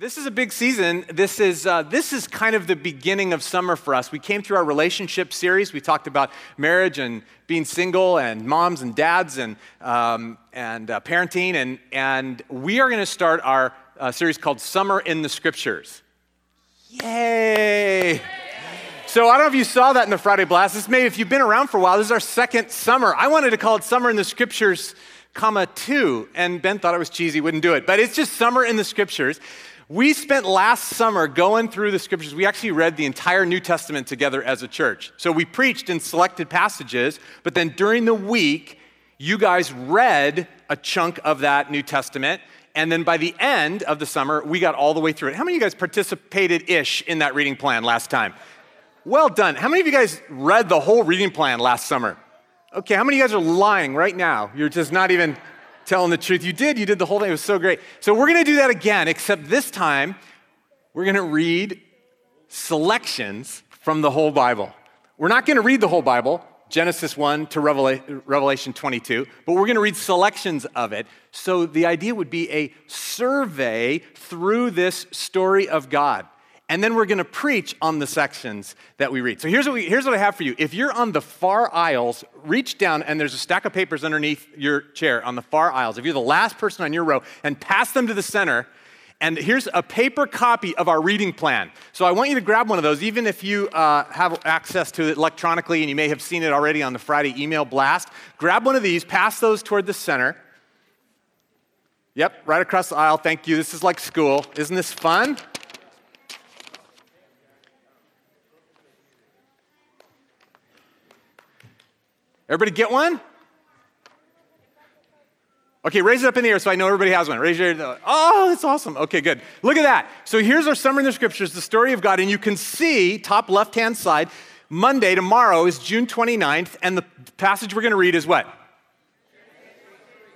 This is a big season. This is, uh, this is kind of the beginning of summer for us. We came through our relationship series. We talked about marriage and being single and moms and dads and, um, and uh, parenting. And, and we are going to start our uh, series called Summer in the Scriptures. Yay! So I don't know if you saw that in the Friday Blast. This may, if you've been around for a while, this is our second summer. I wanted to call it Summer in the Scriptures, comma, two. And Ben thought it was cheesy, wouldn't do it. But it's just Summer in the Scriptures. We spent last summer going through the scriptures. We actually read the entire New Testament together as a church. So we preached in selected passages, but then during the week, you guys read a chunk of that New Testament. And then by the end of the summer, we got all the way through it. How many of you guys participated ish in that reading plan last time? Well done. How many of you guys read the whole reading plan last summer? Okay, how many of you guys are lying right now? You're just not even telling the truth. You did, you did the whole thing. It was so great. So we're going to do that again, except this time we're going to read selections from the whole Bible. We're not going to read the whole Bible, Genesis 1 to Revelation 22, but we're going to read selections of it. So the idea would be a survey through this story of God. And then we're going to preach on the sections that we read. So here's what, we, here's what I have for you. If you're on the far aisles, reach down and there's a stack of papers underneath your chair on the far aisles. If you're the last person on your row, and pass them to the center. And here's a paper copy of our reading plan. So I want you to grab one of those, even if you uh, have access to it electronically and you may have seen it already on the Friday email blast. Grab one of these, pass those toward the center. Yep, right across the aisle. Thank you. This is like school. Isn't this fun? Everybody get one? Okay, raise it up in the air so I know everybody has one. Raise your Oh, that's awesome. Okay, good. Look at that. So here's our summary in the scriptures, the story of God, and you can see top left-hand side, Monday, tomorrow is June 29th, and the passage we're going to read is what?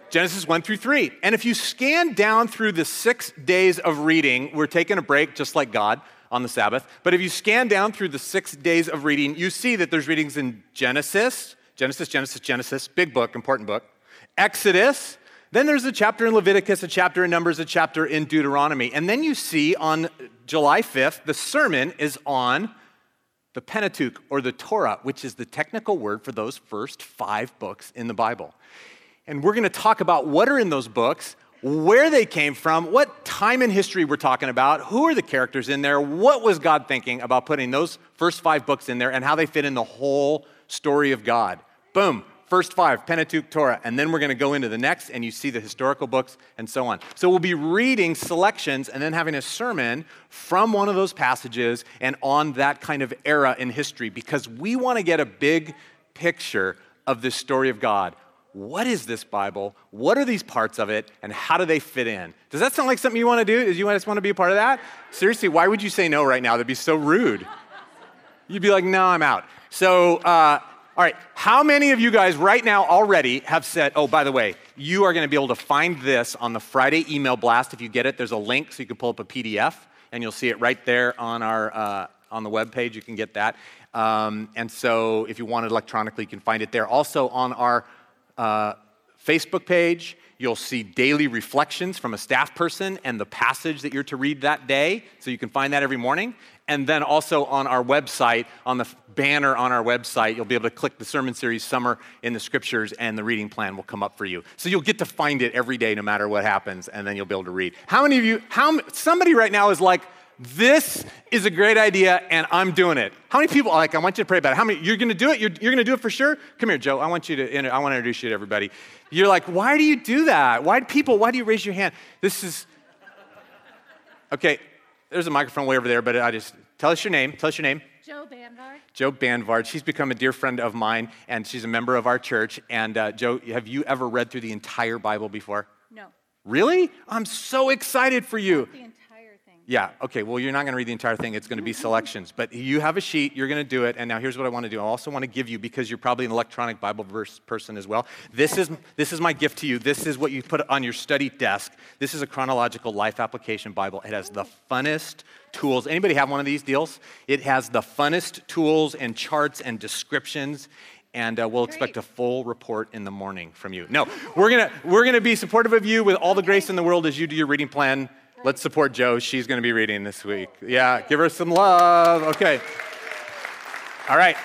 Genesis 1 through 3. And if you scan down through the six days of reading, we're taking a break just like God on the Sabbath. But if you scan down through the six days of reading, you see that there's readings in Genesis, Genesis, Genesis, Genesis, big book, important book. Exodus, then there's a chapter in Leviticus, a chapter in Numbers, a chapter in Deuteronomy. And then you see on July 5th, the sermon is on the Pentateuch or the Torah, which is the technical word for those first five books in the Bible. And we're going to talk about what are in those books, where they came from, what time in history we're talking about, who are the characters in there, what was God thinking about putting those first five books in there, and how they fit in the whole story of God. Boom, first five, Pentateuch, Torah, and then we're going to go into the next, and you see the historical books and so on. So we'll be reading selections and then having a sermon from one of those passages and on that kind of era in history because we want to get a big picture of this story of God. What is this Bible? What are these parts of it? And how do they fit in? Does that sound like something you want to do? Do you just want to be a part of that? Seriously, why would you say no right now? That'd be so rude. You'd be like, no, I'm out. So, uh, all right, how many of you guys right now already have said, oh, by the way, you are going to be able to find this on the Friday email blast. If you get it, there's a link so you can pull up a PDF and you'll see it right there on, our, uh, on the web page. You can get that. Um, and so if you want it electronically, you can find it there. Also on our uh, Facebook page, you'll see daily reflections from a staff person and the passage that you're to read that day. So you can find that every morning. And then also on our website, on the banner on our website, you'll be able to click the sermon series Summer in the Scriptures, and the reading plan will come up for you. So you'll get to find it every day, no matter what happens, and then you'll be able to read. How many of you, how, somebody right now is like, this is a great idea and I'm doing it. How many people, like, I want you to pray about it. How many, you're gonna do it? You're, you're gonna do it for sure? Come here, Joe. I want you to, I wanna introduce you to everybody. You're like, why do you do that? Why, do people, why do you raise your hand? This is, okay, there's a microphone way over there, but I just, tell us your name. Tell us your name. Joe Banvard. Joe Banvard. She's become a dear friend of mine, and she's a member of our church. And uh, Joe, have you ever read through the entire Bible before? No. Really? I'm so excited for you. The entire thing. Yeah, okay, well, you're not going to read the entire thing. It's going to be selections. But you have a sheet, you're going to do it. And now here's what I want to do. I also want to give you, because you're probably an electronic Bible verse person as well, this is, this is my gift to you. This is what you put on your study desk. This is a chronological life application Bible. It has the funnest tools. Anybody have one of these deals? It has the funnest tools and charts and descriptions and uh, we'll expect a full report in the morning from you. No, we're gonna we're gonna be supportive of you with all the grace in the world as you do your reading plan Let's support Joe. She's going to be reading this week. Yeah, give her some love. Okay. All right.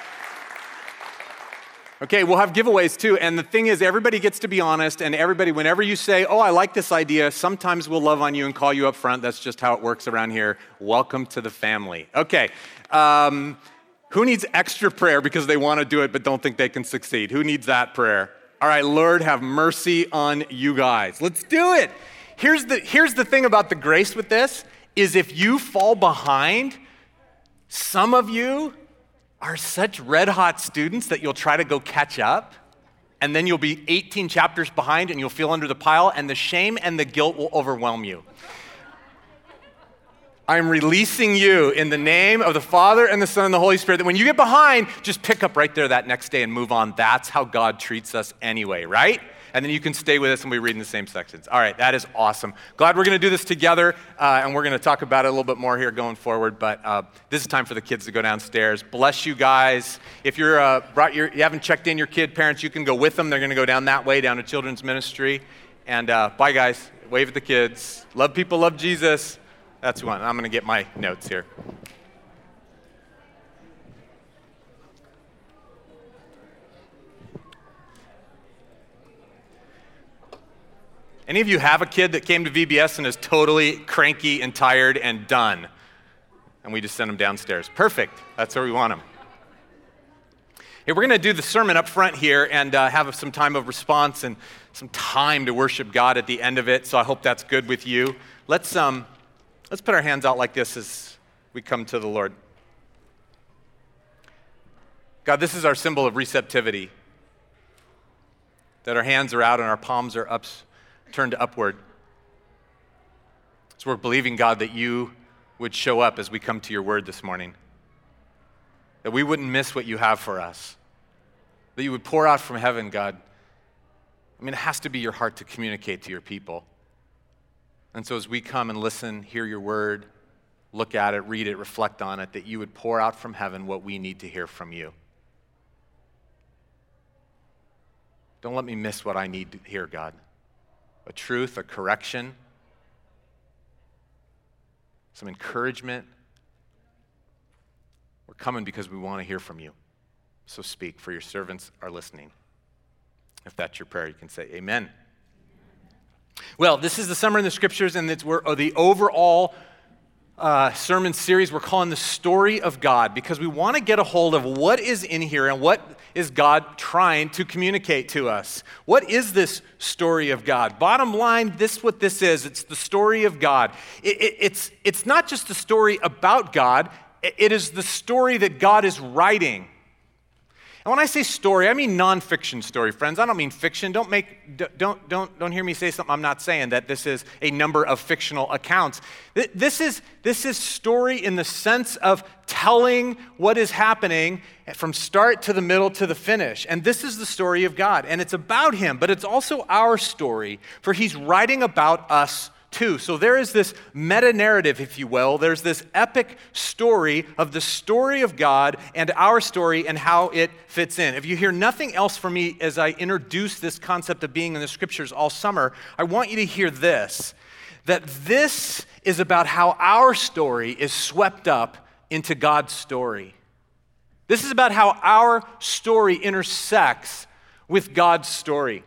Okay, we'll have giveaways too. And the thing is, everybody gets to be honest, and everybody, whenever you say, Oh, I like this idea, sometimes we'll love on you and call you up front. That's just how it works around here. Welcome to the family. Okay. Um, who needs extra prayer because they want to do it but don't think they can succeed? Who needs that prayer? All right, Lord, have mercy on you guys. Let's do it. Here's the, here's the thing about the grace with this is if you fall behind, some of you are such red hot students that you'll try to go catch up, and then you'll be 18 chapters behind and you'll feel under the pile, and the shame and the guilt will overwhelm you. I'm releasing you in the name of the Father and the Son and the Holy Spirit. That when you get behind, just pick up right there that next day and move on. That's how God treats us anyway, right? And then you can stay with us and we read in the same sections. All right, that is awesome. Glad we're going to do this together, uh, and we're going to talk about it a little bit more here going forward. But uh, this is time for the kids to go downstairs. Bless you guys. If you're uh, brought your, you haven't checked in your kid parents, you can go with them. They're going to go down that way, down to children's ministry. And uh, bye, guys. Wave at the kids. Love people, love Jesus. That's one. I'm going to get my notes here. Any of you have a kid that came to VBS and is totally cranky and tired and done? And we just send them downstairs. Perfect. That's where we want them. Hey, we're going to do the sermon up front here and uh, have some time of response and some time to worship God at the end of it. So I hope that's good with you. Let's, um, let's put our hands out like this as we come to the Lord. God, this is our symbol of receptivity. That our hands are out and our palms are up turned upward. So we're believing, God, that you would show up as we come to your word this morning. That we wouldn't miss what you have for us. That you would pour out from heaven, God. I mean, it has to be your heart to communicate to your people. And so as we come and listen, hear your word, look at it, read it, reflect on it, that you would pour out from heaven what we need to hear from you. Don't let me miss what I need to hear, God a truth, a correction, some encouragement. We're coming because we want to hear from you. So speak, for your servants are listening. If that's your prayer, you can say amen. Well, this is the summer in the scriptures, and it's where, uh, the overall uh, sermon series we're calling the story of God because we want to get a hold of what is in here and what is God trying to communicate to us. What is this story of God? Bottom line, this what this is. It's the story of God. It, it, it's, it's not just the story about God, it is the story that God is writing. And when I say story, I mean nonfiction story, friends. I don't mean fiction. Don't make don't don't don't hear me say something I'm not saying that this is a number of fictional accounts. This is this is story in the sense of telling what is happening from start to the middle to the finish. And this is the story of God. And it's about him, but it's also our story, for he's writing about us too. So there is this meta narrative, if you will. There's this epic story of the story of God and our story and how it fits in. If you hear nothing else from me as I introduce this concept of being in the scriptures all summer, I want you to hear this that this is about how our story is swept up into God's story. This is about how our story intersects with God's story.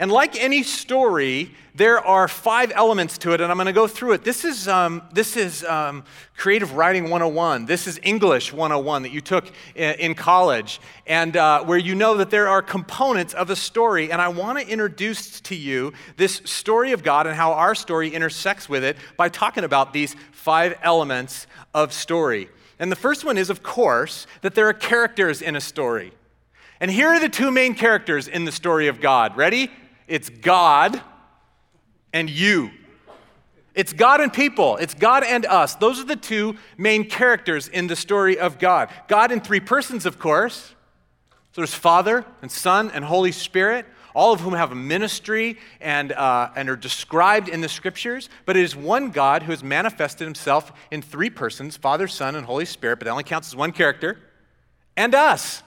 And like any story, there are five elements to it, and I'm going to go through it. This is, um, this is um, Creative Writing 101. This is English 101 that you took in, college, and uh, where you know that there are components of a story. And I want to introduce to you this story of God and how our story intersects with it by talking about these five elements of story. And the first one is, of course, that there are characters in a story. And here are the two main characters in the story of God. Ready? It's God and you. It's God and people. It's God and us. Those are the two main characters in the story of God. God in three persons, of course. So there's Father and Son and Holy Spirit, all of whom have a ministry and, uh, and are described in the scriptures. But it is one God who has manifested himself in three persons Father, Son, and Holy Spirit, but that only counts as one character, and us.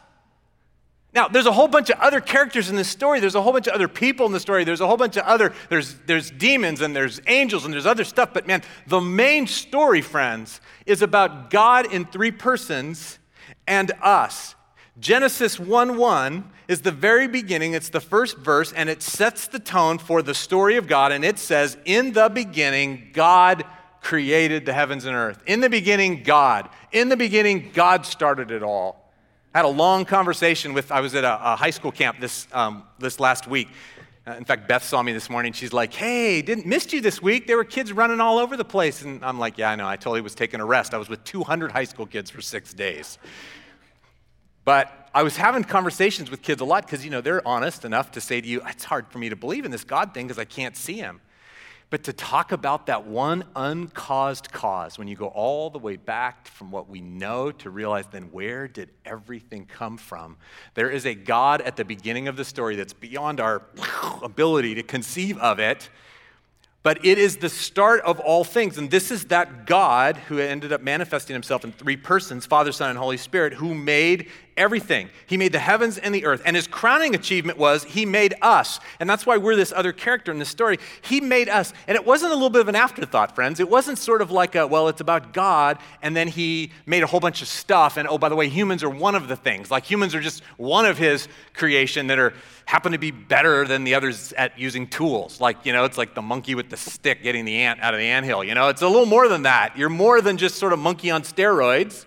Now, there's a whole bunch of other characters in this story. There's a whole bunch of other people in the story. There's a whole bunch of other, there's, there's demons and there's angels and there's other stuff. But man, the main story, friends, is about God in three persons and us. Genesis 1 1 is the very beginning, it's the first verse, and it sets the tone for the story of God. And it says, In the beginning, God created the heavens and earth. In the beginning, God. In the beginning, God started it all. I had a long conversation with, I was at a, a high school camp this, um, this last week. Uh, in fact, Beth saw me this morning. She's like, hey, didn't miss you this week. There were kids running all over the place. And I'm like, yeah, I know. I totally was taking a rest. I was with 200 high school kids for six days. But I was having conversations with kids a lot because, you know, they're honest enough to say to you, it's hard for me to believe in this God thing because I can't see him. But to talk about that one uncaused cause, when you go all the way back from what we know to realize then where did everything come from? There is a God at the beginning of the story that's beyond our ability to conceive of it. But it is the start of all things. And this is that God who ended up manifesting himself in three persons Father, Son, and Holy Spirit, who made everything. He made the heavens and the earth. And his crowning achievement was he made us. And that's why we're this other character in this story. He made us. And it wasn't a little bit of an afterthought, friends. It wasn't sort of like a, well, it's about God, and then he made a whole bunch of stuff. And oh, by the way, humans are one of the things. Like humans are just one of his creation that are happen to be better than the others at using tools. Like, you know, it's like the monkey with the stick getting the ant out of the anthill. You know, it's a little more than that. You're more than just sort of monkey on steroids.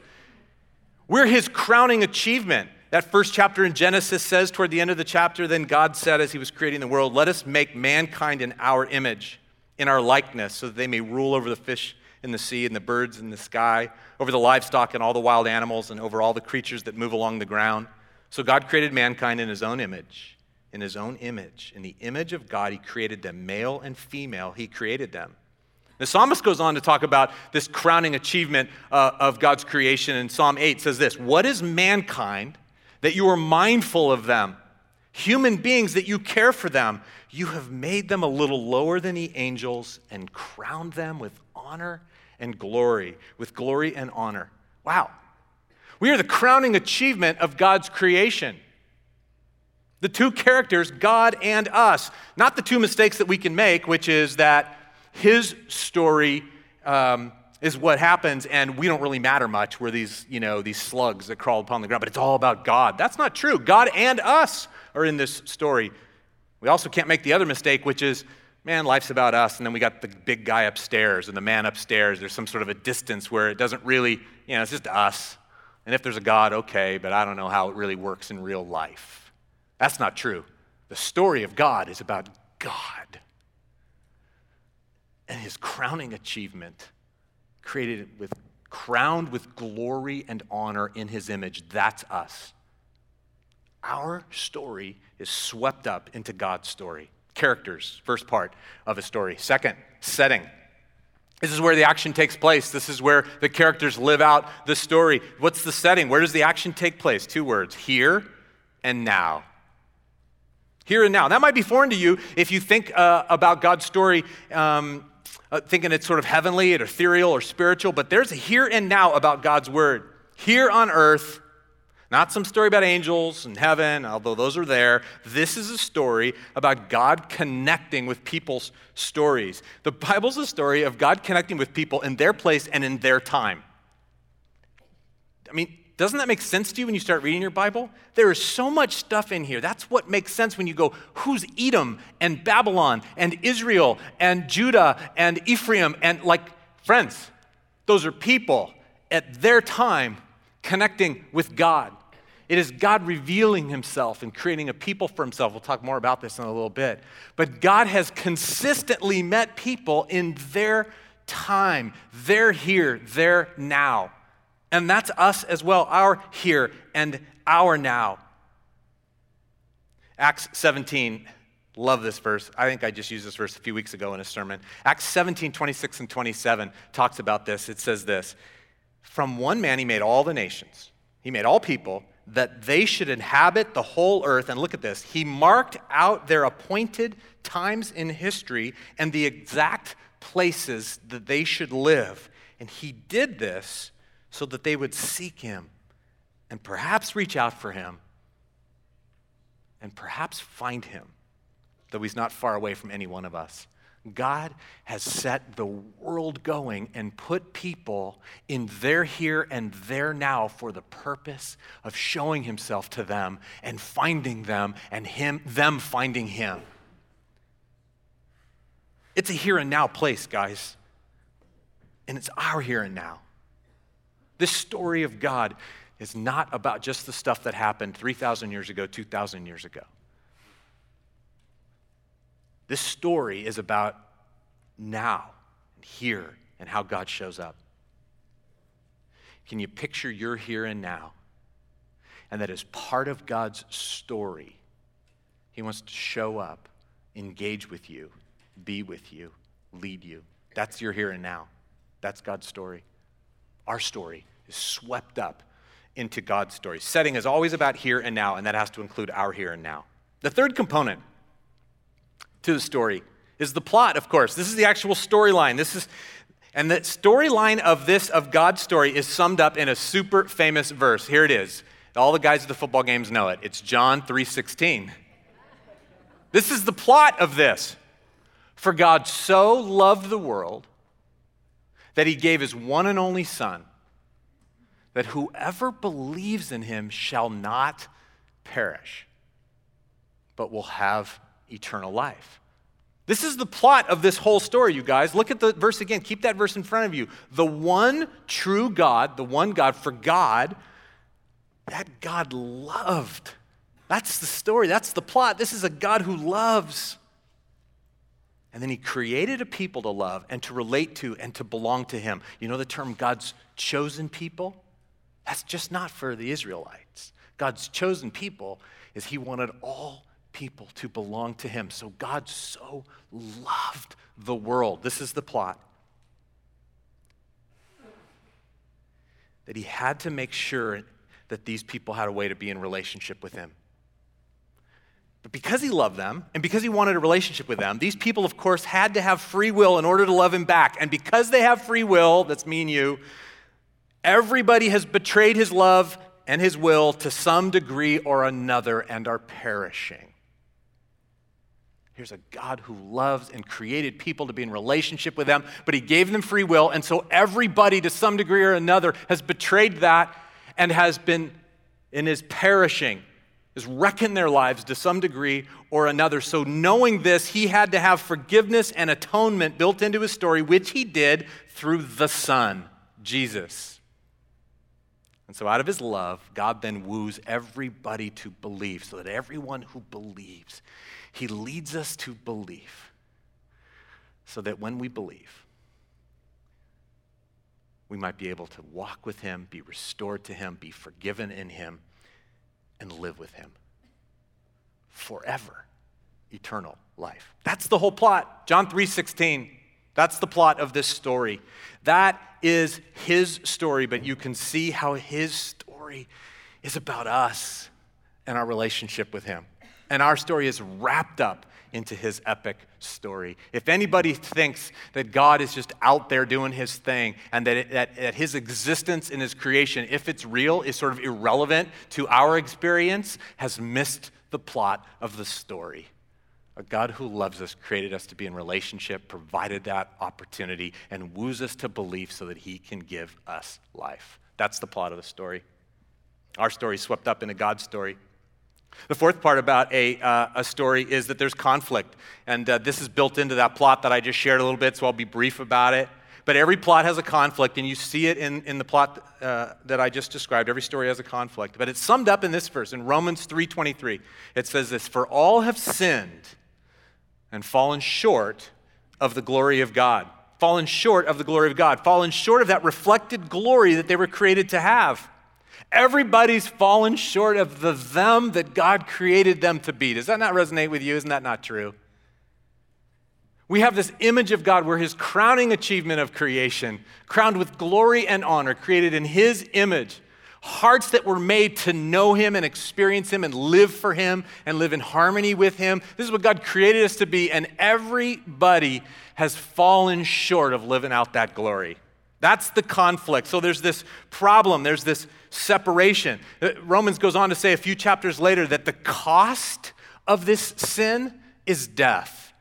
We're his crowning achievement. That first chapter in Genesis says toward the end of the chapter, then God said as he was creating the world, let us make mankind in our image, in our likeness, so that they may rule over the fish in the sea and the birds in the sky, over the livestock and all the wild animals, and over all the creatures that move along the ground. So God created mankind in his own image. In his own image. In the image of God, he created them, male and female, he created them. The psalmist goes on to talk about this crowning achievement uh, of God's creation. In Psalm 8 says this What is mankind that you are mindful of them? Human beings that you care for them. You have made them a little lower than the angels and crowned them with honor and glory, with glory and honor. Wow. We are the crowning achievement of God's creation. The two characters, God and us. Not the two mistakes that we can make, which is that his story um, is what happens, and we don't really matter much. We're these, you know, these slugs that crawl upon the ground, but it's all about God. That's not true. God and us are in this story. We also can't make the other mistake, which is, man, life's about us, and then we got the big guy upstairs and the man upstairs. There's some sort of a distance where it doesn't really, you know, it's just us. And if there's a God, okay, but I don't know how it really works in real life. That's not true. The story of God is about God and his crowning achievement created with crowned with glory and honor in his image that's us. Our story is swept up into god's story. Characters first part of a story. Second setting. This is where the action takes place. This is where the characters live out the story. What's the setting? Where does the action take place? Two words here and now. Here and now. That might be foreign to you if you think uh, about god's story um, Uh, thinking it's sort of heavenly or ethereal or spiritual, but there's a here and now about God's word. Here on earth, not some story about angels and heaven, although those are there. This is a story about God connecting with people's stories. The Bible's a story of God connecting with people in their place and in their time. I mean, doesn't that make sense to you when you start reading your Bible? There is so much stuff in here. That's what makes sense when you go, who's Edom and Babylon and Israel and Judah and Ephraim? And like, friends, those are people at their time connecting with God. It is God revealing himself and creating a people for himself. We'll talk more about this in a little bit. But God has consistently met people in their time. They're here, they're now. And that's us as well, our here and our now. Acts 17, love this verse. I think I just used this verse a few weeks ago in a sermon. Acts 17, 26 and 27 talks about this. It says this From one man he made all the nations, he made all people, that they should inhabit the whole earth. And look at this. He marked out their appointed times in history and the exact places that they should live. And he did this so that they would seek him and perhaps reach out for him and perhaps find him, though he's not far away from any one of us. God has set the world going and put people in their here and their now for the purpose of showing himself to them and finding them and him them finding him. It's a here and now place, guys. And it's our here and now. This story of God is not about just the stuff that happened 3,000 years ago, 2,000 years ago. This story is about now and here and how God shows up. Can you picture your here and now? And that as part of God's story, He wants to show up, engage with you, be with you, lead you. That's your here and now. That's God's story. Our story is swept up into God's story. Setting is always about here and now, and that has to include our here and now. The third component to the story is the plot, of course. This is the actual storyline. This is and the storyline of this of God's story is summed up in a super famous verse. Here it is. All the guys at the football games know it. It's John 3:16. This is the plot of this. For God so loved the world that he gave his one and only son that whoever believes in him shall not perish but will have eternal life. This is the plot of this whole story, you guys. Look at the verse again. Keep that verse in front of you. The one true God, the one God, for God, that God loved. That's the story. That's the plot. This is a God who loves. And then he created a people to love and to relate to and to belong to him. You know the term God's chosen people? That's just not for the Israelites. God's chosen people is he wanted all people to belong to him. So God so loved the world. This is the plot. That he had to make sure that these people had a way to be in relationship with him. But because he loved them and because he wanted a relationship with them, these people, of course, had to have free will in order to love him back. And because they have free will, that's me and you, everybody has betrayed his love and his will to some degree or another and are perishing. Here's a God who loves and created people to be in relationship with them, but he gave them free will. And so everybody, to some degree or another, has betrayed that and has been and is perishing, is wrecking their lives to some degree or another. So, knowing this, he had to have forgiveness and atonement built into his story, which he did through the Son, Jesus. And so, out of his love, God then woos everybody to believe, so that everyone who believes he leads us to belief so that when we believe, we might be able to walk with Him, be restored to Him, be forgiven in Him, and live with Him forever. Eternal life. That's the whole plot. John 3:16. That's the plot of this story. That is his story, but you can see how his story is about us and our relationship with him. And our story is wrapped up into his epic story. If anybody thinks that God is just out there doing his thing and that, it, that, that, his existence in his creation, if it's real, is sort of irrelevant to our experience, has missed the plot of the story. A God who loves us created us to be in relationship, provided that opportunity, and woos us to belief so that he can give us life. That's the plot of the story. Our story swept up into God's story. The fourth part about a, uh, a story is that there's conflict. And uh, this is built into that plot that I just shared a little bit, so I'll be brief about it. But every plot has a conflict, and you see it in, in the plot uh, that I just described. Every story has a conflict. But it's summed up in this verse, in Romans 3.23. It says this, For all have sinned and fallen short of the glory of God. Fallen short of the glory of God. Fallen short of that reflected glory that they were created to have. Everybody's fallen short of the them that God created them to be. Does that not resonate with you? Isn't that not true? We have this image of God where his crowning achievement of creation, crowned with glory and honor, created in his image, hearts that were made to know him and experience him and live for him and live in harmony with him. This is what God created us to be, and everybody has fallen short of living out that glory. That's the conflict. So there's this problem, there's this separation. Uh, Romans goes on to say a few chapters later that the cost of this sin is death,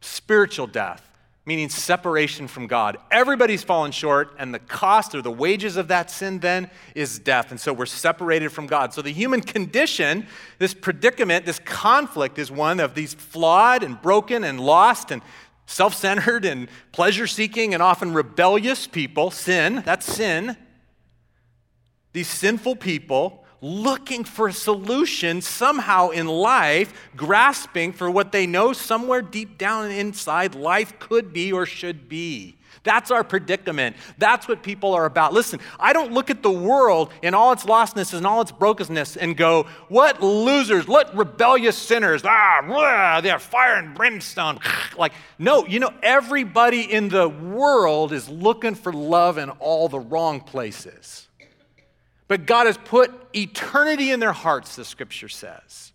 spiritual death meaning separation from God. Everybody's fallen short, and the cost or the wages of that sin then is death. And so we're separated from God. So the human condition, this predicament, this conflict is one of these flawed and broken and lost and self centered and pleasure seeking and often rebellious people. Sin, that's sin. These sinful people looking for a solution somehow in life, grasping for what they know somewhere deep down inside life could be or should be. That's our predicament. That's what people are about. Listen, I don't look at the world in all its lostness and all its brokenness and go, what losers, what rebellious sinners, ah, they're fire and brimstone. like, no, you know, everybody in the world is looking for love in all the wrong places. But God has put eternity in their hearts, the scripture says.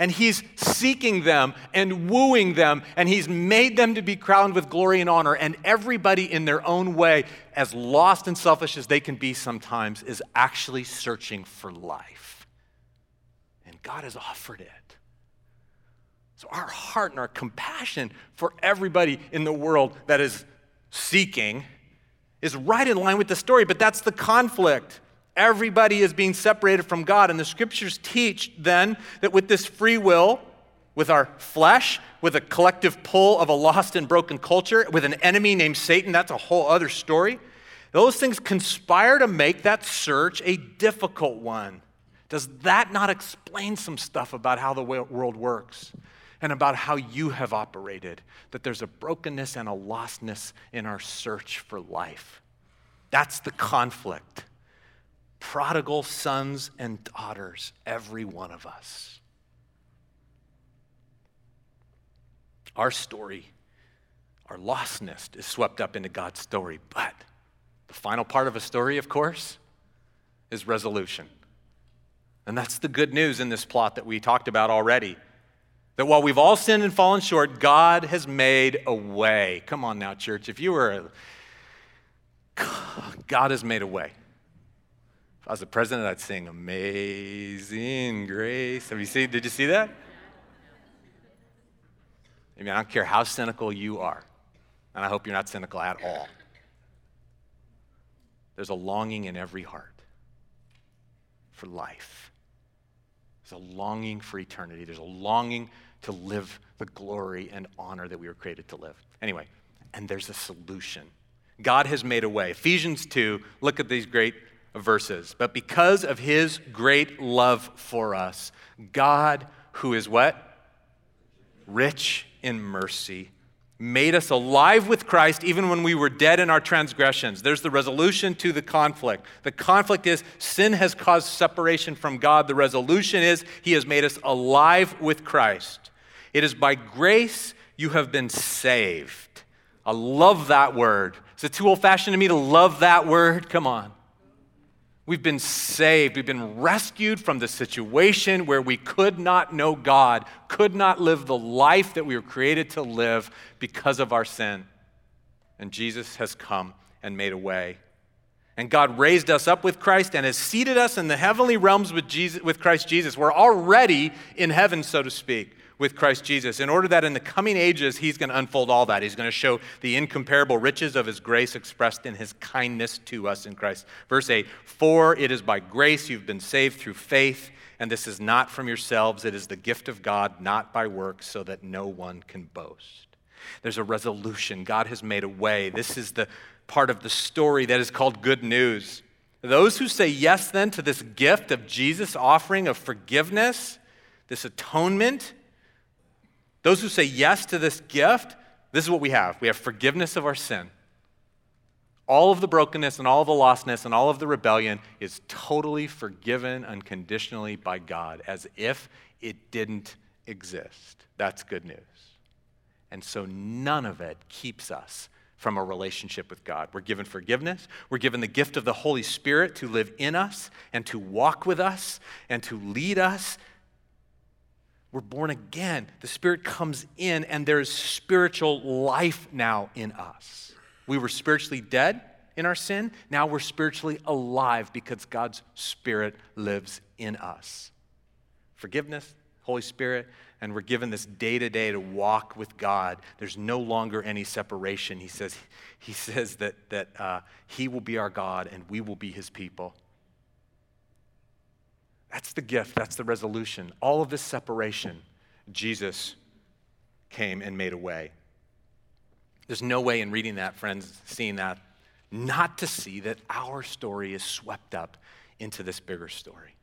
And He's seeking them and wooing them, and He's made them to be crowned with glory and honor. And everybody, in their own way, as lost and selfish as they can be sometimes, is actually searching for life. And God has offered it. So, our heart and our compassion for everybody in the world that is seeking is right in line with the story, but that's the conflict. Everybody is being separated from God. And the scriptures teach then that with this free will, with our flesh, with a collective pull of a lost and broken culture, with an enemy named Satan, that's a whole other story. Those things conspire to make that search a difficult one. Does that not explain some stuff about how the world works and about how you have operated? That there's a brokenness and a lostness in our search for life. That's the conflict prodigal sons and daughters, every one of us. Our story, our lostness is swept up into God's story, but the final part of a story, of course, is resolution. And that's the good news in this plot that we talked about already. That while we've all sinned and fallen short, God has made a way. Come on now, church. If you were, a, God has made a way. I was the president, I'd sing Amazing Grace. Have you seen, did you see that? I mean, I don't care how cynical you are, and I hope you're not cynical at all. There's a longing in every heart for life. There's a longing for eternity. There's a longing to live the glory and honor that we were created to live. Anyway, and there's a solution. God has made a way. Ephesians 2, look at these great verses. But because of his great love for us, God, who is what? Rich in mercy, made us alive with Christ even when we were dead in our transgressions. There's the resolution to the conflict. The conflict is sin has caused separation from God. The resolution is he has made us alive with Christ. It is by grace you have been saved. I love that word. Is it too old fashioned to me to love that word? Come on. We've been saved. We've been rescued from the situation where we could not know God, could not live the life that we were created to live because of our sin. And Jesus has come and made a way. And God raised us up with Christ and has seated us in the heavenly realms with, Jesus, with Christ Jesus. We're already in heaven, so to speak with Christ Jesus, in order that in the coming ages, he's going to unfold all that. He's going to show the incomparable riches of his grace expressed in his kindness to us in Christ. Verse 8 For it is by grace you've been saved through faith, and this is not from yourselves, it is the gift of God, not by works, so that no one can boast. There's a resolution. God has made a way. This is the part of the story that is called good news. Those who say yes then to this gift of Jesus' offering of forgiveness, this atonement, those who say yes to this gift, this is what we have we have forgiveness of our sin. All of the brokenness and all of the lostness and all of the rebellion is totally forgiven unconditionally by God as if it didn't exist. That's good news. And so none of it keeps us from a relationship with God. We're given forgiveness. We're given the gift of the Holy Spirit to live in us and to walk with us and to lead us we're born again. The Spirit comes in, and there's spiritual life now in us. We were spiritually dead in our sin. Now we're spiritually alive because God's Spirit lives in us. Forgiveness, Holy Spirit, and we're given this day to day to walk with God, there's no longer any separation. He says, he says that, that uh, He will be our God and we will be His people. That's the gift, that's the resolution. All of this separation, Jesus came and made a way. There's no way in reading that, friends, seeing that, not to see that our story is swept up into this bigger story.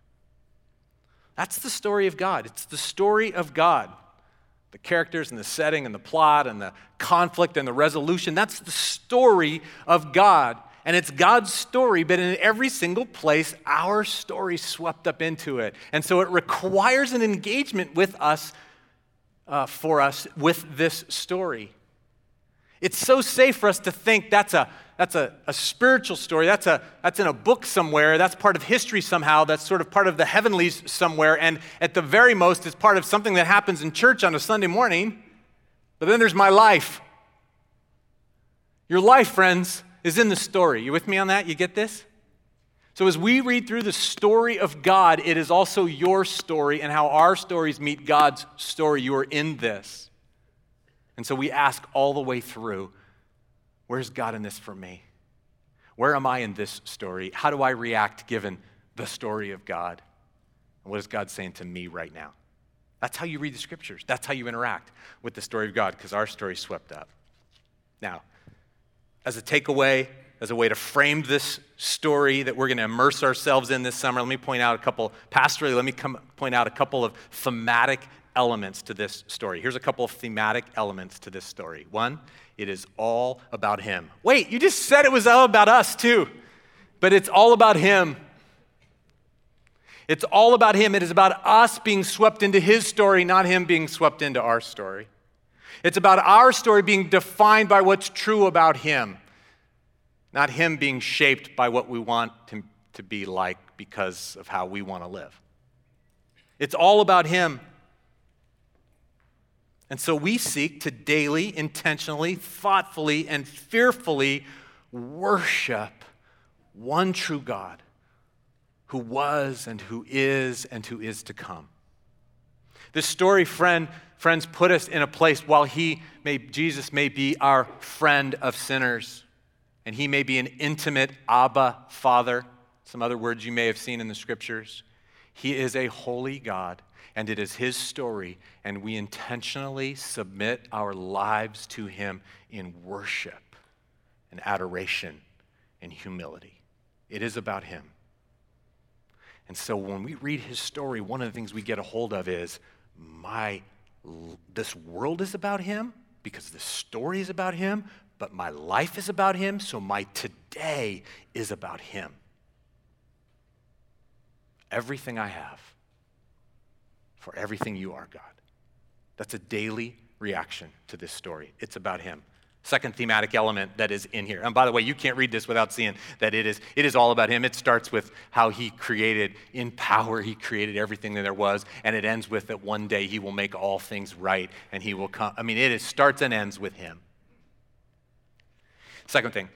That's the story of God. It's the story of God. The characters and the setting and the plot and the conflict and the resolution. That's the story of God. And it's God's story, but in every single place, our story swept up into it. And so it requires an engagement with us, uh, for us, with this story. It's so safe for us to think that's a that's a, a spiritual story. That's, a, that's in a book somewhere. That's part of history somehow. That's sort of part of the heavenlies somewhere. And at the very most, it's part of something that happens in church on a Sunday morning. But then there's my life. Your life, friends, is in the story. You with me on that? You get this? So, as we read through the story of God, it is also your story and how our stories meet God's story. You are in this. And so we ask all the way through Where's God in this for me? Where am I in this story? How do I react given the story of God? And what is God saying to me right now? That's how you read the scriptures. That's how you interact with the story of God, because our story swept up. Now, as a takeaway, as a way to frame this story that we're going to immerse ourselves in this summer, let me point out a couple, pastorally, let me come, point out a couple of thematic elements to this story. Here's a couple of thematic elements to this story. One, it is all about Him. Wait, you just said it was all about us too, but it's all about Him. It's all about Him. It is about us being swept into His story, not Him being swept into our story. It's about our story being defined by what's true about Him, not Him being shaped by what we want Him to be like because of how we want to live. It's all about Him. And so we seek to daily, intentionally, thoughtfully, and fearfully worship one true God who was and who is and who is to come. This story, friend, friends, put us in a place while he may, Jesus may be our friend of sinners, and he may be an intimate Abba Father, some other words you may have seen in the scriptures. He is a holy God and it is His story, and we intentionally submit our lives to Him in worship and adoration and humility. It is about Him. And so when we read His story, one of the things we get a hold of is my this world is about Him because the story is about Him, but my life is about Him, so my today is about Him. Everything I have for everything you are, God. That's a daily reaction to this story. It's about Him. Second thematic element that is in here. And by the way, you can't read this without seeing that it is, it is all about Him. It starts with how He created, in power, He created everything that there was, and it ends with that one day He will make all things right and He will come. I mean, it is, starts and ends with Him. Second thing,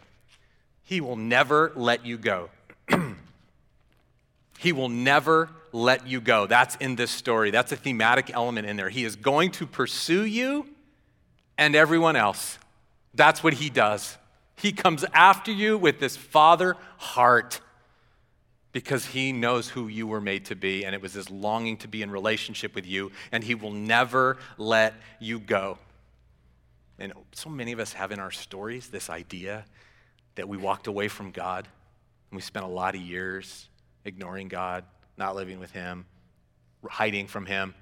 He will never let you go. he will never let you go. That's in this story. That's a thematic element in there. He is going to pursue you and everyone else. That's what he does. He comes after you with this father heart because he knows who you were made to be, and it was his longing to be in relationship with you, and he will never let you go. And so many of us have in our stories this idea that we walked away from God and we spent a lot of years ignoring God, not living with Him, hiding from Him.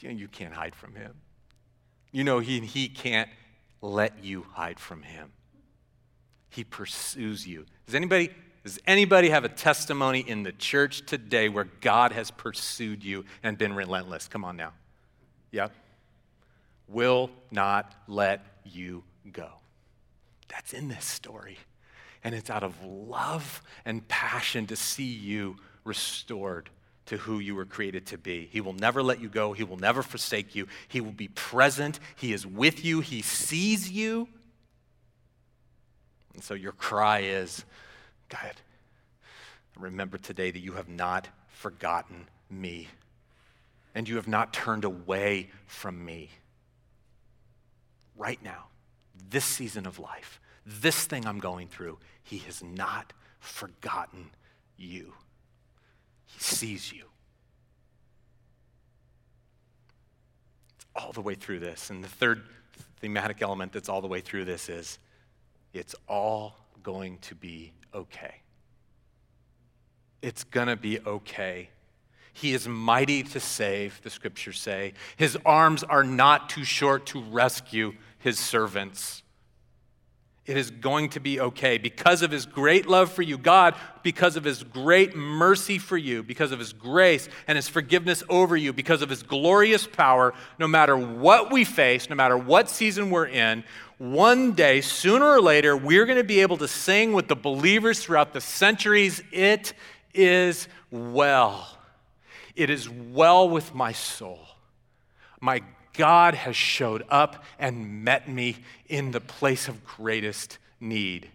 You, know, you can't hide from Him. You know, he, he can't let you hide from Him. He pursues you. Does anybody, does anybody have a testimony in the church today where God has pursued you and been relentless? Come on now. Yep. Will not let you go. That's in this story. And it's out of love and passion to see you restored to who you were created to be. He will never let you go. He will never forsake you. He will be present. He is with you. He sees you. And so your cry is God, remember today that you have not forgotten me. and you have not turned away from me. Right now, this season of life, this thing I'm going through, he has not forgotten you. He sees you. It's all the way through this. And the third thematic element that's all the way through this is it's all going to be okay. It's going to be okay. He is mighty to save, the scriptures say. His arms are not too short to rescue his servants. It is going to be okay because of his great love for you, God, because of his great mercy for you, because of his grace and his forgiveness over you, because of his glorious power, no matter what we face, no matter what season we're in, one day, sooner or later, we're going to be able to sing with the believers throughout the centuries It is well. It is well with my soul. My God has showed up and met me in the place of greatest need.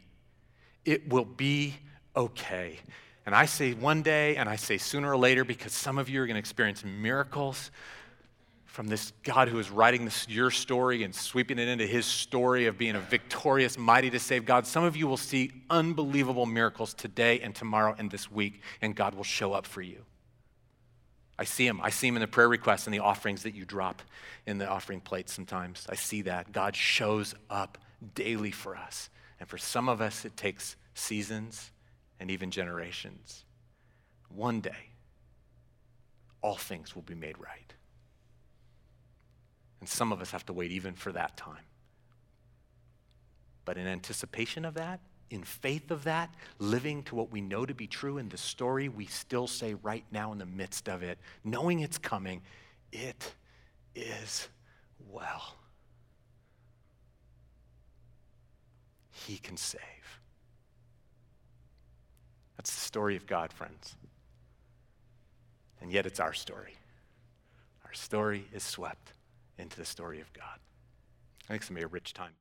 It will be okay. And I say one day, and I say sooner or later, because some of you are going to experience miracles from this God who is writing this, your story and sweeping it into his story of being a victorious, mighty to save God. Some of you will see unbelievable miracles today and tomorrow and this week, and God will show up for you. I see him. I see him in the prayer requests and the offerings that you drop in the offering plate sometimes. I see that. God shows up daily for us. And for some of us, it takes seasons and even generations. One day, all things will be made right. And some of us have to wait even for that time. But in anticipation of that, in faith of that, living to what we know to be true in the story, we still say right now in the midst of it, knowing it's coming, it is well. He can save. That's the story of God, friends. And yet it's our story. Our story is swept into the story of God. I think a rich time.